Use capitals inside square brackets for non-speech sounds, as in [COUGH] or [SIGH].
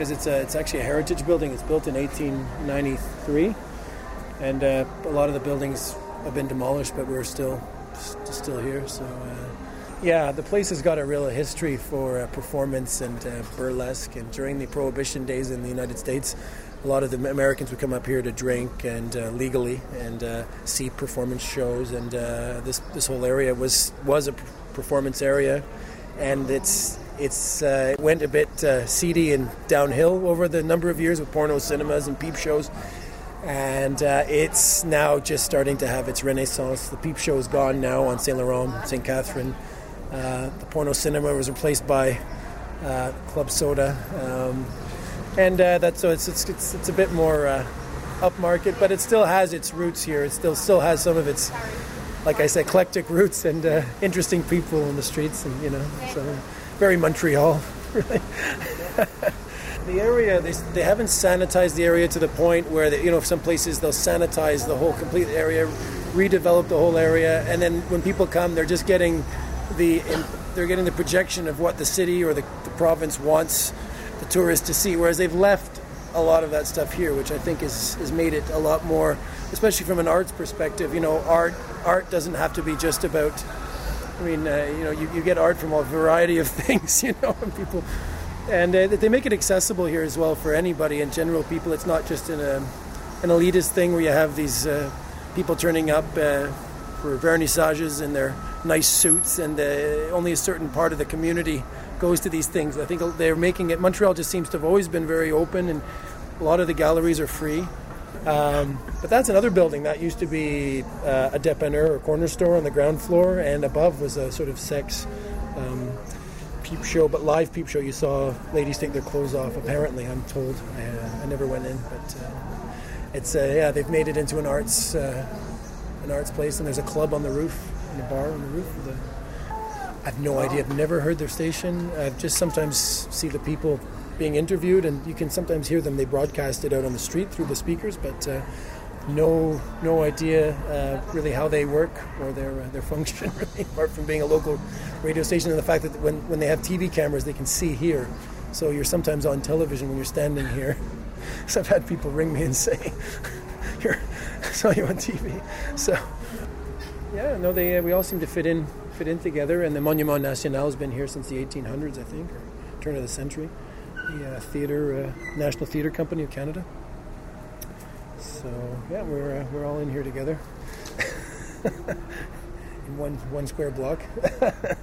because it's a, it's actually a heritage building. It's built in 1893, and uh, a lot of the buildings have been demolished, but we're still still here. So. Uh, yeah, the place has got a real history for uh, performance and uh, burlesque. And during the Prohibition days in the United States, a lot of the Americans would come up here to drink and uh, legally and uh, see performance shows. And this this whole area was was a performance area, and it's it's uh, it went a bit seedy and downhill over the number of years with porno cinemas and peep shows and uh, it's now just starting to have its renaissance. The peep show is gone now on Saint Laurent, Saint Catherine. Uh, the porno cinema was replaced by uh, Club Soda, um, and uh, that's so it's, it's, it's it's a bit more uh, upmarket, but it still has its roots here. It still still has some of its, like I said, eclectic roots and uh, interesting people on the streets, and you know, so very Montreal, really. [LAUGHS] the area they, they haven't sanitized the area to the point where they, you know some places they'll sanitize the whole complete area redevelop the whole area and then when people come they're just getting the they're getting the projection of what the city or the, the province wants the tourists to see whereas they've left a lot of that stuff here which i think is has made it a lot more especially from an arts perspective you know art art doesn't have to be just about i mean uh, you know you, you get art from a variety of [LAUGHS] things you know and people and uh, they make it accessible here as well for anybody and general people. It's not just in a, an elitist thing where you have these uh, people turning up uh, for vernissages in their nice suits, and uh, only a certain part of the community goes to these things. I think they're making it. Montreal just seems to have always been very open, and a lot of the galleries are free. Um, but that's another building that used to be uh, a dépanneur or corner store on the ground floor, and above was a sort of sex. Um, peep show, but live peep show, you saw ladies take their clothes off. Apparently, I'm told. I, uh, I never went in, but uh, it's uh, yeah, they've made it into an arts uh, an arts place, and there's a club on the roof, and a bar on the roof. The, I've no idea. I've never heard their station. I've just sometimes see the people being interviewed, and you can sometimes hear them. They broadcast it out on the street through the speakers, but uh, no no idea uh, really how they work or their uh, their [LAUGHS] function really, apart from being a local radio station and the fact that when, when they have TV cameras they can see here. So you're sometimes on television when you're standing here. [LAUGHS] So I've had people ring me and say [LAUGHS] here I saw you on TV so yeah no they uh, we all seem to fit in fit in together and the Monument National has been here since the 1800s I think or turn of the century the uh, theater uh, National Theatre Company of Canada so yeah, we're uh, we're all in here together [LAUGHS] in one one square block. [LAUGHS]